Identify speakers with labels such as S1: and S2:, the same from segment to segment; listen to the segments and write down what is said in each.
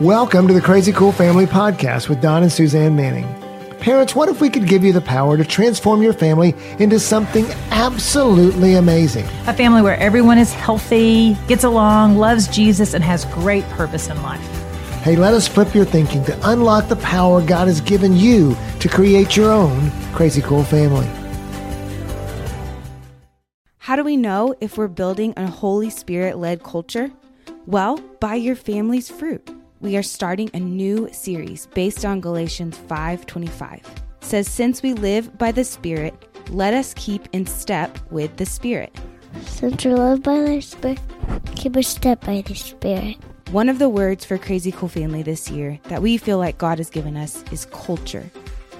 S1: Welcome to the Crazy Cool Family Podcast with Don and Suzanne Manning. Parents, what if we could give you the power to transform your family into something absolutely amazing?
S2: A family where everyone is healthy, gets along, loves Jesus, and has great purpose in life.
S1: Hey, let us flip your thinking to unlock the power God has given you to create your own crazy cool family.
S3: How do we know if we're building a Holy Spirit led culture? Well, by your family's fruit we are starting a new series based on Galatians 5:25. says since we live by the Spirit, let us keep in step with the Spirit.
S4: Since we live by the Spirit, keep in step by the Spirit.
S3: One of the words for Crazy Cool Family this year that we feel like God has given us is culture.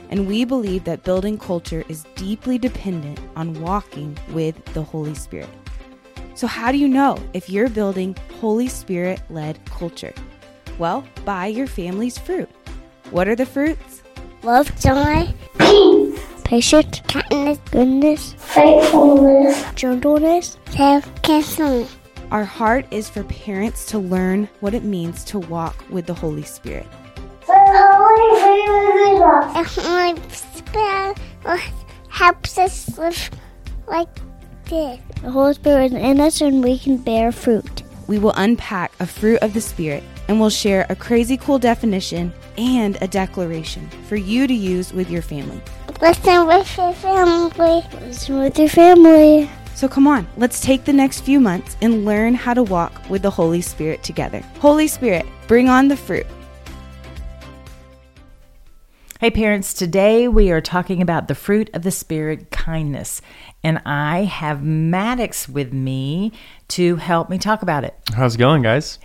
S3: And we believe that building culture is deeply dependent on walking with the Holy Spirit. So, how do you know if you're building Holy Spirit led culture? Well, buy your family's fruit. What are the fruits?
S4: Love, joy, peace, patience, kindness, goodness, faithfulness, gentleness, self-control.
S3: Our heart is for parents to learn what it means to walk with the Holy Spirit.
S4: The Holy Spirit helps us live like this. The Holy Spirit is in us and we can bear fruit.
S3: We will unpack a fruit of the Spirit and we'll share a crazy cool definition and a declaration for you to use with your family.
S4: Listen with your family. Listen with your family.
S3: So come on, let's take the next few months and learn how to walk with the Holy Spirit together. Holy Spirit, bring on the fruit.
S2: Hey, parents, today we are talking about the fruit of the Spirit, kindness. And I have Maddox with me to help me talk about it.
S5: How's it going, guys?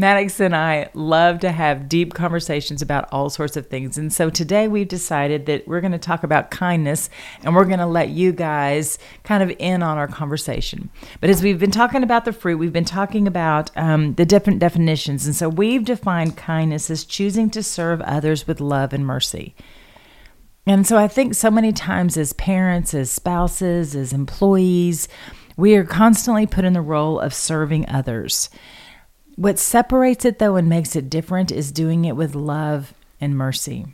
S2: Maddox and I love to have deep conversations about all sorts of things. And so today we've decided that we're going to talk about kindness and we're going to let you guys kind of in on our conversation. But as we've been talking about the fruit, we've been talking about um, the different definitions. And so we've defined kindness as choosing to serve others with love and mercy. And so I think so many times as parents, as spouses, as employees, we are constantly put in the role of serving others. What separates it though and makes it different is doing it with love and mercy.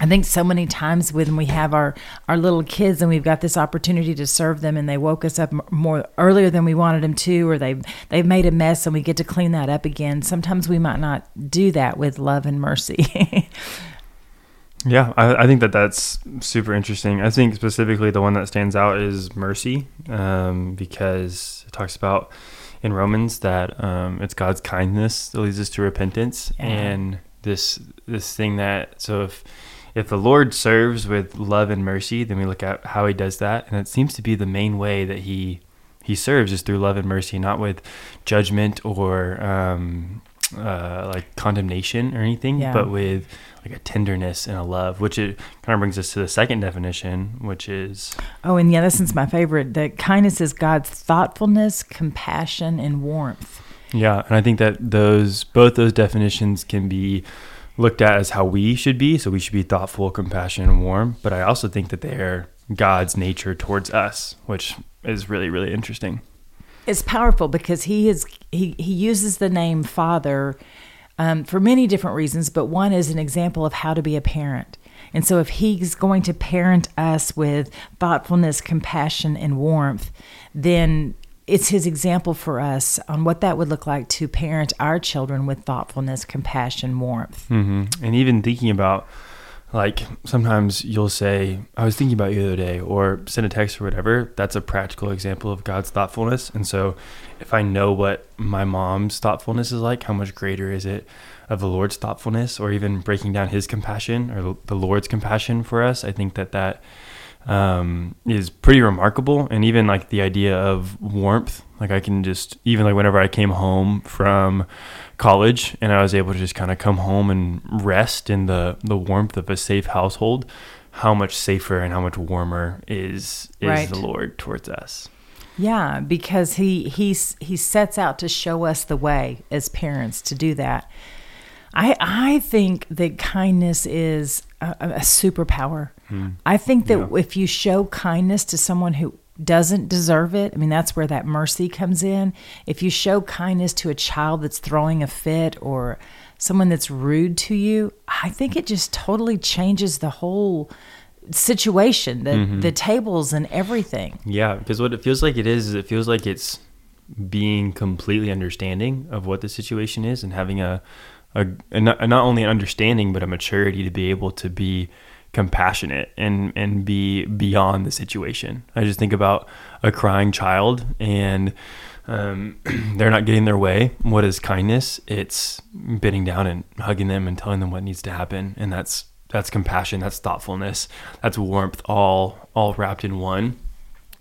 S2: I think so many times when we have our, our little kids and we've got this opportunity to serve them and they woke us up more earlier than we wanted them to, or they've, they've made a mess and we get to clean that up again. Sometimes we might not do that with love and mercy.
S5: yeah, I, I, think that that's super interesting. I think specifically the one that stands out is mercy um, because it talks about in Romans that um, it's God's kindness that leads us to repentance, yeah. and this this thing that so if if the Lord serves with love and mercy, then we look at how He does that, and it seems to be the main way that He He serves is through love and mercy, not with judgment or um, uh, like condemnation or anything, yeah. but with like a tenderness and a love, which it kind of brings us to the second definition, which is
S2: oh, and yeah, this is my favorite. That kindness is God's thoughtfulness, compassion, and warmth.
S5: Yeah, and I think that those both those definitions can be looked at as how we should be. So we should be thoughtful, compassionate, and warm. But I also think that they're God's nature towards us, which is really really interesting.
S2: It's powerful because he is he he uses the name Father um, for many different reasons, but one is an example of how to be a parent. And so, if he's going to parent us with thoughtfulness, compassion, and warmth, then it's his example for us on what that would look like to parent our children with thoughtfulness, compassion, warmth.
S5: Mm-hmm. And even thinking about like sometimes you'll say i was thinking about you the other day or send a text or whatever. That's a practical example of god's thoughtfulness. And so if i know what my mom's thoughtfulness is like how much greater is it of the lord's thoughtfulness or even breaking down his compassion or the lord's compassion for us i think that that um, is pretty remarkable and even like the idea of warmth like i can just even like whenever i came home from college and I was able to just kind of come home and rest in the the warmth of a safe household, how much safer and how much warmer is is right. the Lord towards us.
S2: Yeah, because he he's he sets out to show us the way as parents to do that. I I think that kindness is a, a superpower. Hmm. I think that yeah. if you show kindness to someone who doesn't deserve it, I mean, that's where that mercy comes in. If you show kindness to a child that's throwing a fit or someone that's rude to you, I think it just totally changes the whole situation, the
S5: Mm-hmm.
S2: the tables and everything.
S5: Yeah, because what it feels like it is is it feels like it's being completely understanding of what the situation is and having a a, a not, only an understanding but a maturity to be able to be compassionate and and be beyond the situation. I just think about a crying child and um, they're not getting their way. What is kindness? It's bending down and hugging them and telling them what needs to happen, and that's that's compassion. That's thoughtfulness. That's warmth. All all wrapped in one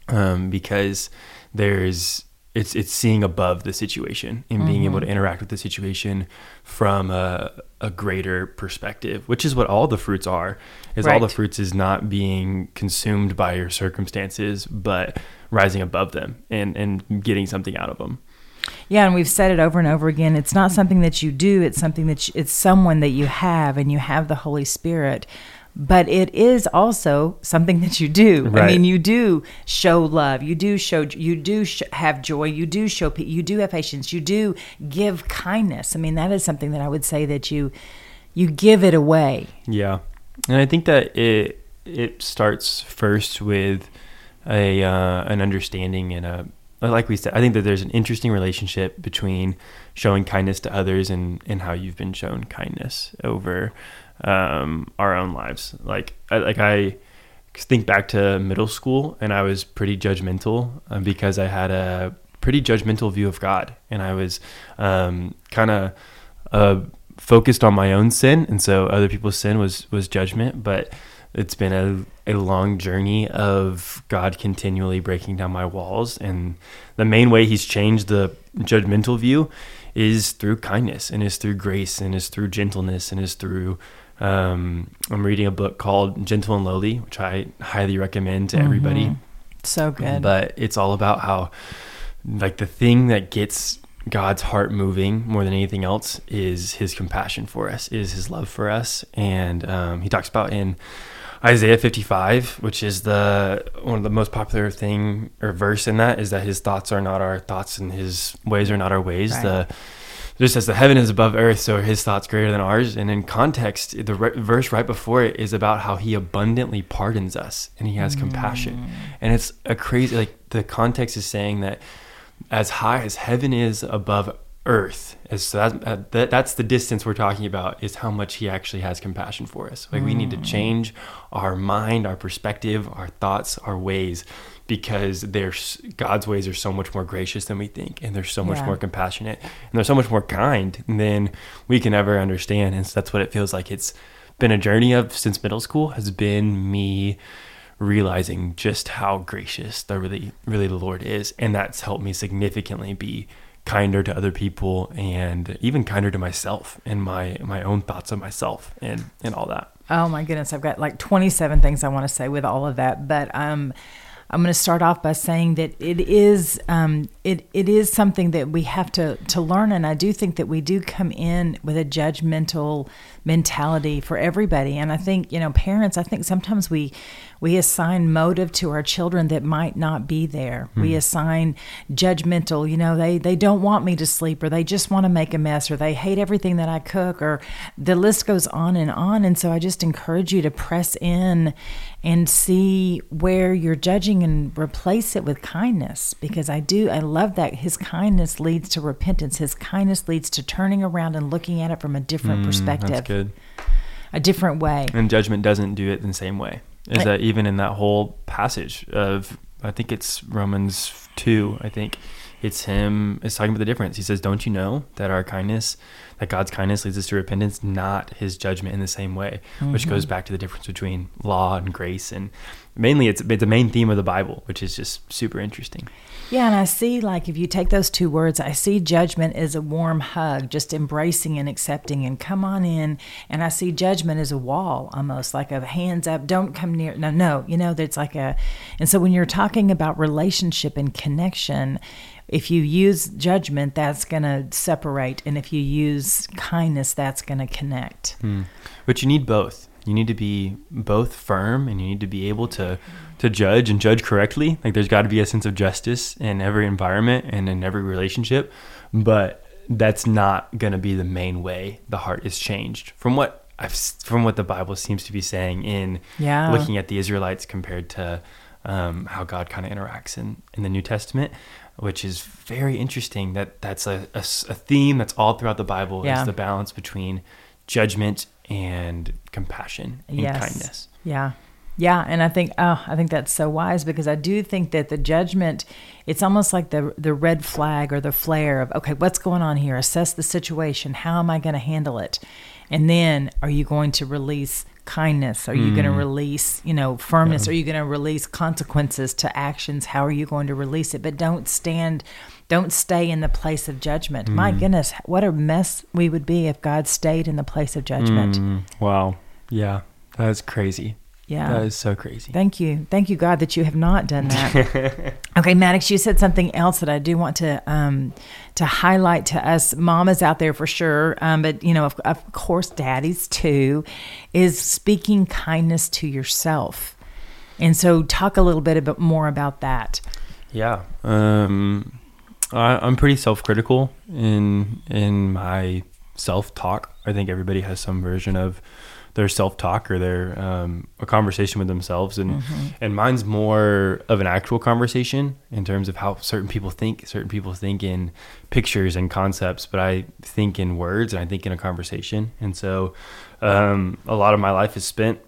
S5: um, because there's it's it's seeing above the situation and being able to mm-hmm. interact with the situation from a, a greater perspective, which is what all the fruits are. Is all the fruits is not being consumed by your circumstances, but rising above them and and getting something out of them.
S2: Yeah, and we've said it over and over again. It's not something that you do. It's something that you, it's someone that you have, and you have the Holy Spirit. But it is also something that you do. I mean, you do show love. You do show. You do sh- have joy. You do show. You do have patience. You do give kindness. I mean, that is something that I would say that you you give it away.
S5: Yeah, and I think that it it starts first with a uh, an understanding and a like we said. I think that there's an interesting relationship between showing kindness to others and and how you've been shown kindness over um, our own lives. Like I, like I think back to middle school and I was pretty judgmental uh, because I had a pretty judgmental view of God. And I was um, kind of uh, focused on my own sin. And so other people's sin was was judgment. But it's been a, a long journey of God continually breaking down my walls. And the main way he's changed the judgmental view is through kindness and is through grace and is through gentleness and is through um, I'm reading a book called Gentle and Lowly, which I highly recommend to everybody.
S2: So good.
S5: But it's all about how, like, the thing that gets God's heart moving more than anything else is His compassion for us, is His love for us, and um, He talks about in Isaiah 55, which is the one of the most popular thing or verse in that is that His thoughts are not our thoughts and His ways are not our ways.
S2: Right.
S5: The just as the heaven is above earth, so are his thoughts greater than ours. And in context, the re- verse right before it is about how he abundantly pardons us and he has compassion. And it's a crazy, like, the context is saying that as high as heaven is above earth, as so that, uh, that that's the distance we're talking about, is how much he actually has compassion for us. Like, we need to change our mind, our perspective, our thoughts, our ways. Because there's God's ways are so much more gracious than we think, and they're so much
S2: Yeah.
S5: more compassionate and they're so much more kind than we can ever understand and so that's what it feels like it's been a journey of since middle school has been me realizing just how gracious the really really the lord is and that's helped me significantly be kinder to other people and even kinder to myself and my my own thoughts of myself and and all that
S2: Oh my goodness, I've got like 27 things I want to say with all of that, but um I'm going to start off by saying that it is um, it it is something that we have to to learn, and I do think that we do come in with a judgmental mentality for everybody. And I think you know, parents, I think sometimes we we assign motive to our children that might not be there. We hmm. assign judgmental. You know, they they don't want me to sleep, or they just want to make a mess, or they hate everything that I cook, or the list goes on and on. And so I just encourage you to press in and see where you're judging and replace it with kindness because I do I love that his kindness leads to repentance his kindness leads to turning around and looking at it from a different hmm, perspective
S5: that's good
S2: a different way
S5: and judgment doesn't do it in the same way is that even in that whole passage of i think it's romans 2 i think it's him is talking about the difference. He says don't you know that our kindness that god's kindness leads us to repentance not his judgment in the same way? Which mm-hmm. goes back to the difference between law and grace and mainly it's it's a main theme of the bible which is just super interesting
S2: Yeah, and I see like if you take those two words, I see judgment as a warm hug, just embracing and accepting and come on in. And I see judgment as a wall, almost like a hands up, don't come near. No, no, you know, that's like a. And so when you're talking about relationship and connection, if you use judgment, that's going to separate. And if you use kindness, that's going to connect. Hmm.
S5: But you need both. You need to be both firm and you need to be able to to judge and judge correctly. Like there's got to be a sense of justice in every environment and in every relationship, but that's not going to be the main way the heart is changed. From what I've from what the Bible seems to be saying in
S2: Yeah.
S5: looking at the Israelites compared to um, how God kind of interacts in in the New Testament, which is very interesting. That that's a a theme that's all throughout the Bible
S2: Yeah.
S5: is the balance between judgment and compassion and
S2: Yes.
S5: kindness.
S2: Yeah. Yeah, and I think oh, I think that's so wise because I do think that the judgment it's almost like the the red flag or the flare of okay, what's going on here? Assess the situation. How am I going to handle it? And then are you going to release kindness? Are you going to mm. release, you know, firmness? Are you going to release consequences to actions? How are you going to release it? But don't stand don't stay in the place of judgment. My goodness, what a mess we would be if God stayed in the place of judgment.
S5: Mm, wow. Yeah. That's crazy.
S2: Yeah.
S5: That is so crazy.
S2: Thank you. Thank you, God, that you have not done that. okay, Maddox, you said something else that I do want to um, to highlight to us mamas out there for sure, um, but you know, of, of course, daddies too, is speaking kindness to yourself. And so, talk a little bit about, more about that.
S5: Yeah. Um, I, I'm pretty self-critical in in my self-talk. I think everybody has some version of their self-talk or their um, a conversation with themselves, and and mine's more of an actual conversation in terms of how certain people think. Certain people think in pictures and concepts, but I think in words and I think in a conversation. And so, um, a lot of my life is spent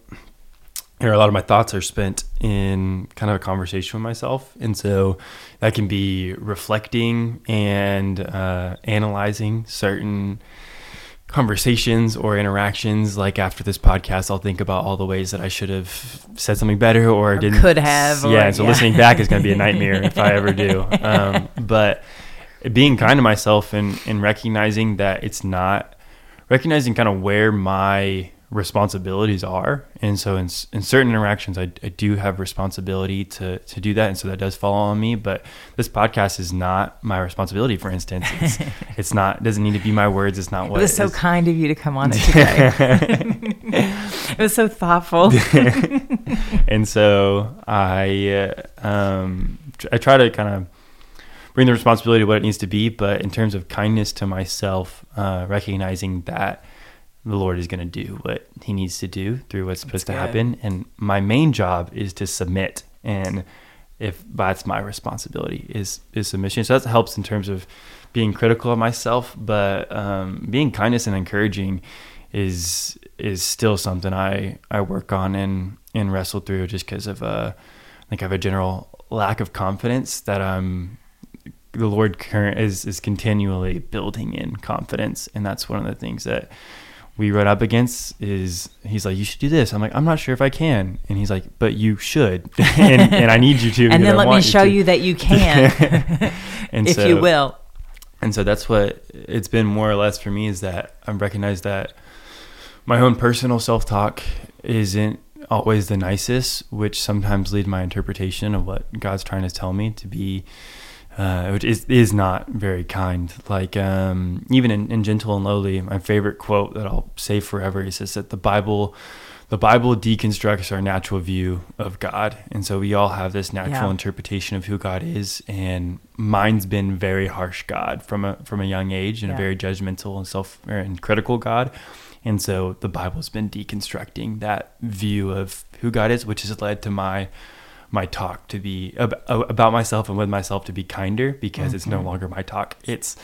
S5: or a lot of my thoughts are spent in kind of a conversation with myself. And so that can be reflecting and uh, analyzing certain conversations or interactions. Like after this podcast i'll think about all the ways that i should have said something better or, didn't
S2: could have, or-
S5: yeah and so
S2: yeah.
S5: listening back is going to be a nightmare if i ever do. Um, but being kind to myself and, and recognizing that it's not recognizing kind of where my responsibilities are. And so in, in certain interactions I, I do have responsibility to, to do that. And so that does fall on me. But this podcast is not my responsibility for instance. It's, it's not it doesn't need to be my words. It's not
S2: It
S5: what
S2: was so
S5: is-
S2: kind of you to come on it today. it was so thoughtful.
S5: and so I uh, um, tr- I try to kind of bring the responsibility to what it needs to be, but in terms of kindness to myself, uh, recognizing that the Lord is going to do what He needs to do through what's supposed to
S2: good.
S5: happen, and my main job is to submit, and if that's my responsibility is is submission. So that helps in terms of being critical of myself, but um, being kindness and encouraging is is still something I I work on and and wrestle through just because of uh, I think I have a general lack of confidence that I'm the Lord current is is continually building in confidence, and that's one of the things that we run up against. Is He's like, you should do this. I'm like, I'm not sure if I can, and He's like, but you should, and, and I need you to,
S2: and then
S5: I
S2: let me show
S5: to.
S2: you that you can,
S5: and
S2: if
S5: so,
S2: you will.
S5: and so that's what it's been more or less for me is that I've recognized that my own personal self talk isn't always the nicest, which sometimes lead my interpretation of what God's trying to tell me to be, uh, which is, is not very kind. Like, um, even in, in Gentle and Lowly, my favorite quote that I'll say forever is says that the Bible, the Bible deconstructs our natural view of God. And so we all have this natural
S2: Yeah.
S5: interpretation of who God is. And mine's been very harsh God from a, from a young age and
S2: Yeah.
S5: a very judgmental and self and critical God. And so the Bible's been deconstructing that view of who God is, which has led to my my talk to be ab- about myself and with myself to be kinder because it's no longer my talk. It's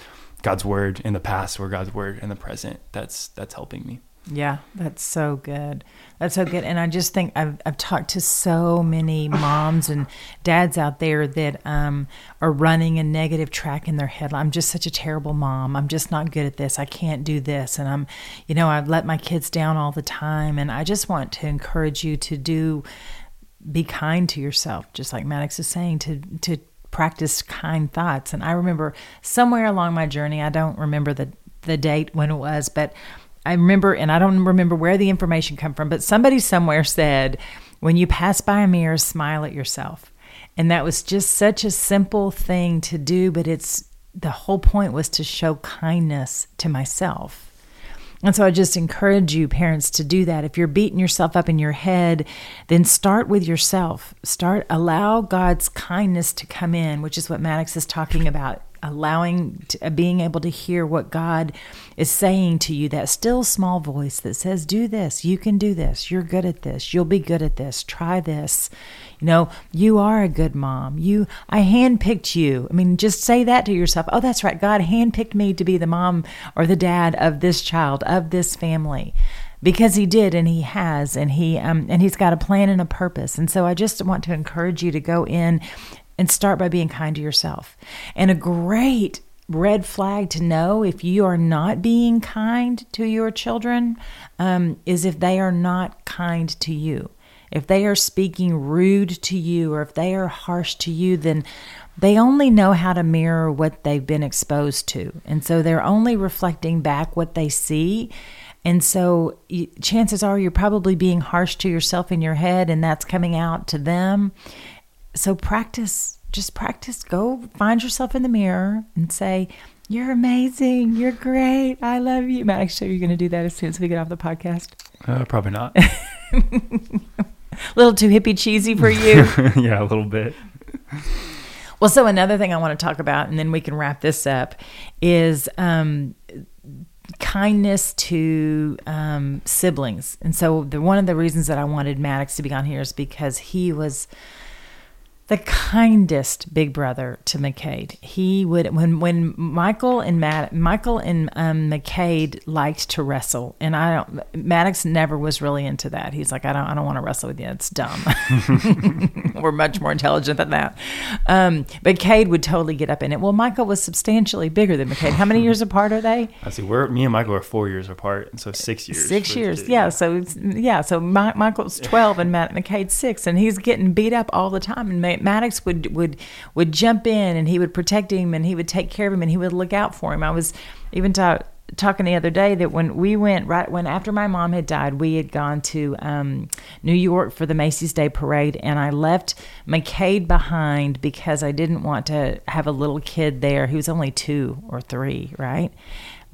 S5: God's word in the past or God's word in the present. That's that's helping me.
S2: Yeah, that's so good. That's so good. And I just think I've I've talked to so many moms and dads out there that um, are running a negative track in their head. I'm just such a terrible mom. I'm just not good at this. I can't do this. And I'm, you know, I've let my kids down all the time. And I just want to encourage you to do, be kind to yourself, just like Maddox is saying, to to practice kind thoughts. And I remember somewhere along my journey, I don't remember the the date when it was, but I remember, and I don't remember where the information come from, but somebody somewhere said, when you pass by a mirror, smile at yourself. And that was just such a simple thing to do, but it's the whole point was to show kindness to myself. And so I just encourage you, parents, to do that. If you're beating yourself up in your head, then start with yourself. Start, allow God's kindness to come in, which is what Maddox is talking about allowing to, uh, being able to hear what God is saying to you that still small voice that says do this. You can do this. You're good at this. You'll be good at this. Try this. You know you are a good mom. You I handpicked you. I mean just say that to yourself. Oh that's right. God handpicked me to be the mom or the dad of this child of this family. Because he did and he has and he um, and he's got a plan and a purpose. And so i just want to encourage you to go in and start by being kind to yourself. And a great red flag to know if you are not being kind to your children um, is if they are not kind to you. If they are speaking rude to you or if they are harsh to you, then they only know how to mirror what they've been exposed to. And so they're only reflecting back what they see. And so chances are you're probably being harsh to yourself in your head, and that's coming out to them so practice, just practice. Go find yourself in the mirror and say, You're amazing. You're great. I love you. Matt, sure you're going to do that as soon as we get off the podcast.
S5: Uh, probably not.
S2: a little too hippie cheesy for you.
S5: yeah, a little bit.
S2: Well, so another thing I want to talk about, and then we can wrap this up, is um, kindness to um, siblings. And so, the, one of the reasons that I wanted Maddox to be on here is because he was the kindest big brother to McCade. He would when when Michael and Matt Michael and um, McCade liked to wrestle, and I don't. Maddox never was really into that. He's like, I don't, I don't want to wrestle with you. It's dumb. We're much more intelligent than that. Um, but Cade would totally get up in it. Well, Michael was substantially bigger than McCade. How many years apart are they?
S5: I see. We're me and Michael are four years apart, and so six years.
S2: Six years, yeah. So yeah, so My, Michael's twelve and Matt McCade's six, and he's getting beat up all the time, and. Maddox would would would jump in and he would protect him and he would take care of him and he would look out for him. I was even ta- talking the other day that when we went right when after my mom had died, we had gone to um, New York for the Macy's Day Parade, and I left McCade behind because I didn't want to have a little kid there. He was only two or three, right?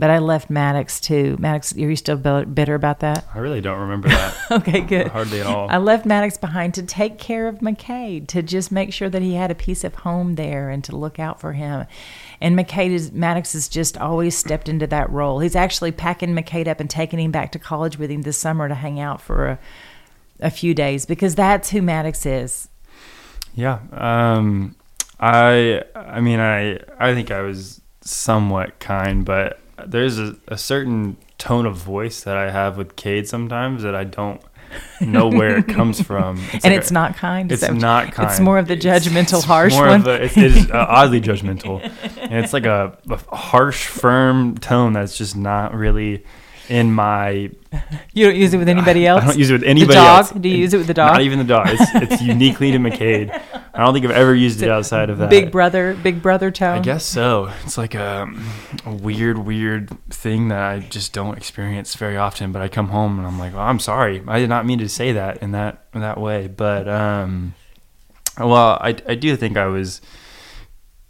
S2: But I left Maddox too. Maddox, are you still bitter about that?
S5: I really don't remember that.
S2: okay, good.
S5: Hardly at all.
S2: I left Maddox behind to take care of McCade, to just make sure that he had a piece of home there and to look out for him. And McCade is Maddox has just always stepped into that role. He's actually packing McCade up and taking him back to college with him this summer to hang out for a, a few days because that's who Maddox is.
S5: Yeah. Um, I I mean I I think I was somewhat kind, but there's a, a certain tone of voice that I have with Cade sometimes that I don't know where it comes from.
S2: It's and like it's a, not kind.
S5: It's so not kind.
S2: It's more of the judgmental,
S5: it's,
S2: harsh
S5: more
S2: one.
S5: Of a, it is uh, oddly judgmental, and it's like a, a, harsh, firm tone that's just not really in my.
S2: You don't use it with anybody else.
S5: I don't use it with anybody
S2: the dog?
S5: else.
S2: Do you use it with the dog?
S5: Not even the dog. It's, it's uniquely to McCade. I don't think I've ever used it outside of that.
S2: Big brother, big brother tone.
S5: I guess so. It's like a, a, weird, weird thing that I just don't experience very often. But I come home and I'm like, well, I'm sorry. I did not mean to say that in that in that way. But um, well, I I do think I was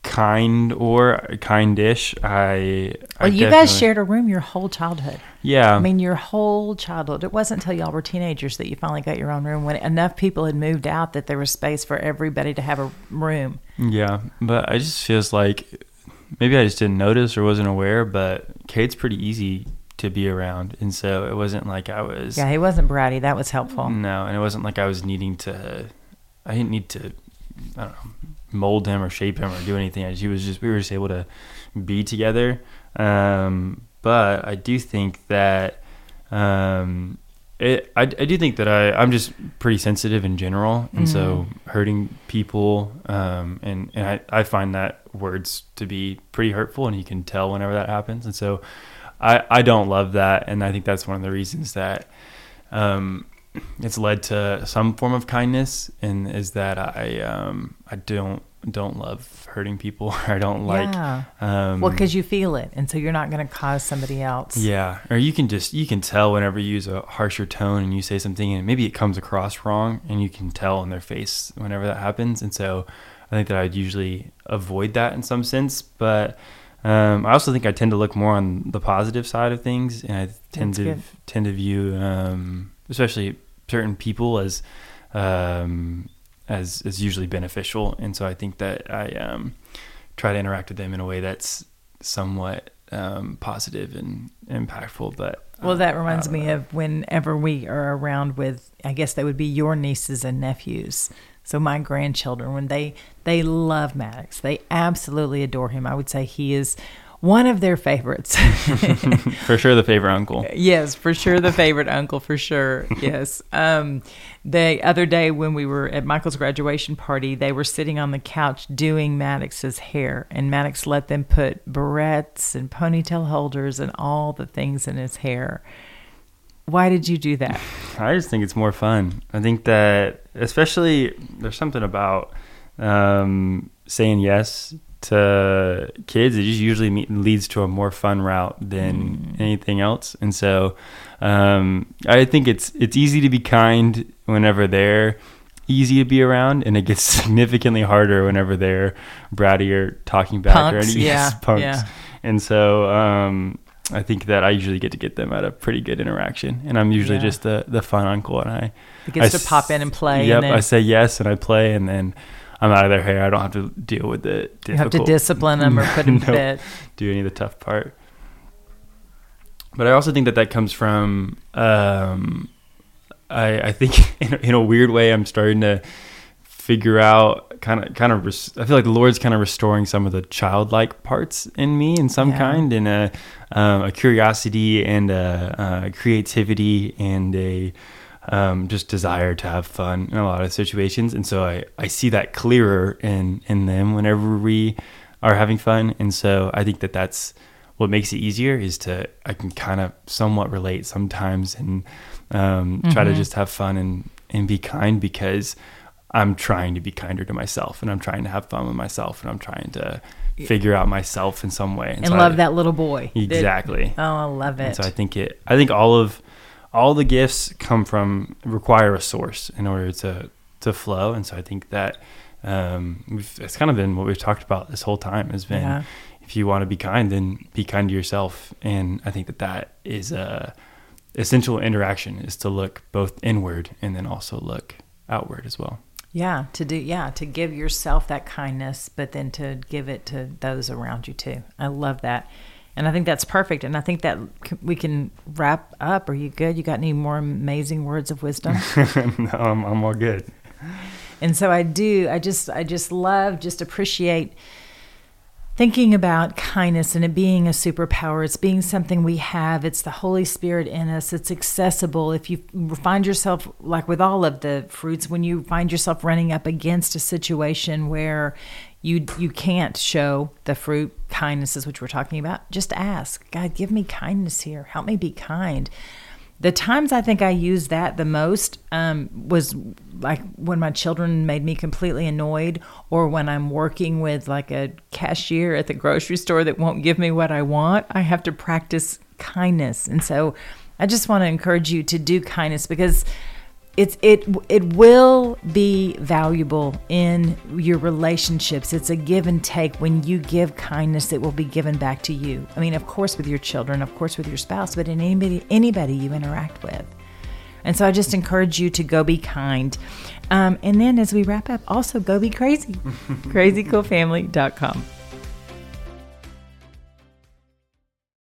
S5: kind or kindish. I
S2: well,
S5: I
S2: you guys shared a room your whole childhood.
S5: Yeah,
S2: I mean your whole childhood. It wasn't until y'all were teenagers that you finally got your own room when enough people had moved out that there was space for everybody to have a room.
S5: Yeah, but I just feels like maybe I just didn't notice or wasn't aware. But Cade's pretty easy to be around, and so it wasn't like I was.
S2: Yeah, he wasn't bratty. That was helpful.
S5: No, and it wasn't like I was needing to. I didn't need to. I don't know mold him or shape him or do anything. He was just we were just able to be together. Um, but I do think that um, it, I, I do think that I I'm just pretty sensitive in general, and mm-hmm. so hurting people um, and and I, I find that words to be pretty hurtful, and you can tell whenever that happens, and so I I don't love that, and I think that's one of the reasons that um, it's led to some form of kindness, and is that I um, I don't don't love hurting people. I don't like.
S2: Yeah. Um, well, because you feel it, and so you're not going to cause somebody else.
S5: Yeah, or you can just you can tell whenever you use a harsher tone and you say something, and maybe it comes across wrong, and you can tell in their face whenever that happens. And so I think that I'd usually avoid that in some sense, but Um, I also think I tend to look more on the positive side of things, and I tend
S2: That's
S5: to
S2: good.
S5: tend to view, um, especially certain people, as um, as as usually beneficial. And so I think that I um, try to interact with them in a way that's somewhat um, positive and impactful. But
S2: Well,
S5: uh,
S2: that reminds me
S5: know.
S2: of whenever we are around with, I guess they would be your nieces and nephews. So my grandchildren, when they they love Maddox, they absolutely adore him. I would say he is one of their favorites.
S5: for sure the favorite uncle.
S2: yes, for sure, the favorite uncle, for sure. Yes. Um, the other day when we were at Michael's graduation party, they were sitting on the couch doing Maddox's hair, and Maddox let them put barrettes and ponytail holders and all the things in his hair. Why did you do that?
S5: I just think it's more fun. I think that, especially, there's something about um, saying yes to kids. It just usually leads to a more fun route than anything else. And so, um, I think it's it's easy to be kind whenever they're easy to be around, and it gets significantly harder whenever they're bratty or talking back or
S2: Punks,
S5: any
S2: yeah,
S5: punks.
S2: yeah.
S5: And so, um, I think that I usually get to get them at a pretty good interaction, and I'm usually
S2: Yeah.
S5: just the the fun uncle, and I
S2: He gets
S5: I
S2: to pop in and play.
S5: Yep,
S2: and then
S5: I say yes, and I play, and then I'm out of their hair. I don't have to deal with the difficult,
S2: you have to discipline them or put them to bed.
S5: do any of the tough part. But I also think that that comes from, um, I, I think in a, in a weird way, I'm starting to figure out kind of, kind of, res- I feel like the Lord's kind of restoring some of the childlike parts in me in some
S2: Yeah.
S5: kind, in a, um, a curiosity and a, a creativity and a, um, just desire to have fun in a lot of situations. And so I, I see that clearer in, in them whenever we are having fun. And so I think that that's what makes it easier is to, I can kind of somewhat relate sometimes and um, try to just have fun and, and be kind because I'm trying to be kinder to myself and I'm trying to have fun with myself and I'm trying to figure out myself in some way.
S2: And
S5: so
S2: love
S5: I-
S2: that little boy.
S5: Exactly.
S2: oh, I love
S5: And
S2: it.
S5: so I think it. I think all of all the gifts come from require a source in order to to flow. And so I think that um, we've, it's kind of been what we've talked about this whole time has been.
S2: Yeah.
S5: If you want to be kind, then be kind to yourself. And I think that that is a essential interaction is to look both inward and then also look outward as well.
S2: Yeah, to do yeah, to give yourself that kindness, but then to give it to those around you too. I love that. And I think that's perfect. And I think that we can wrap up. Are you good? You got any more amazing words of wisdom?
S5: no, I'm, I'm all good.
S2: and so I do. I just I just love just appreciate thinking about kindness and it being a superpower. It's being something we have. It's the Holy Spirit in us. It's accessible. If you find yourself like with all of the fruits, when you find yourself running up against a situation where you you can't show the fruit, kindness is what we're talking about. Just ask God, give me kindness here. Help me be kind the times I think I used that the most um, was like when my children made me completely annoyed, or when I'm working with like a cashier at the grocery store that won't give me what I want. I have to practice kindness, and so I just want to encourage you to do kindness because it's it it will be valuable in your relationships. It's a give and take. When you give kindness it will be given back to you. I mean of course with your children of course with your spouse but in anybody anybody you interact with. And so i just encourage you to go be kind. Um, and then as we wrap up also go be crazy. Crazycoolfamily.com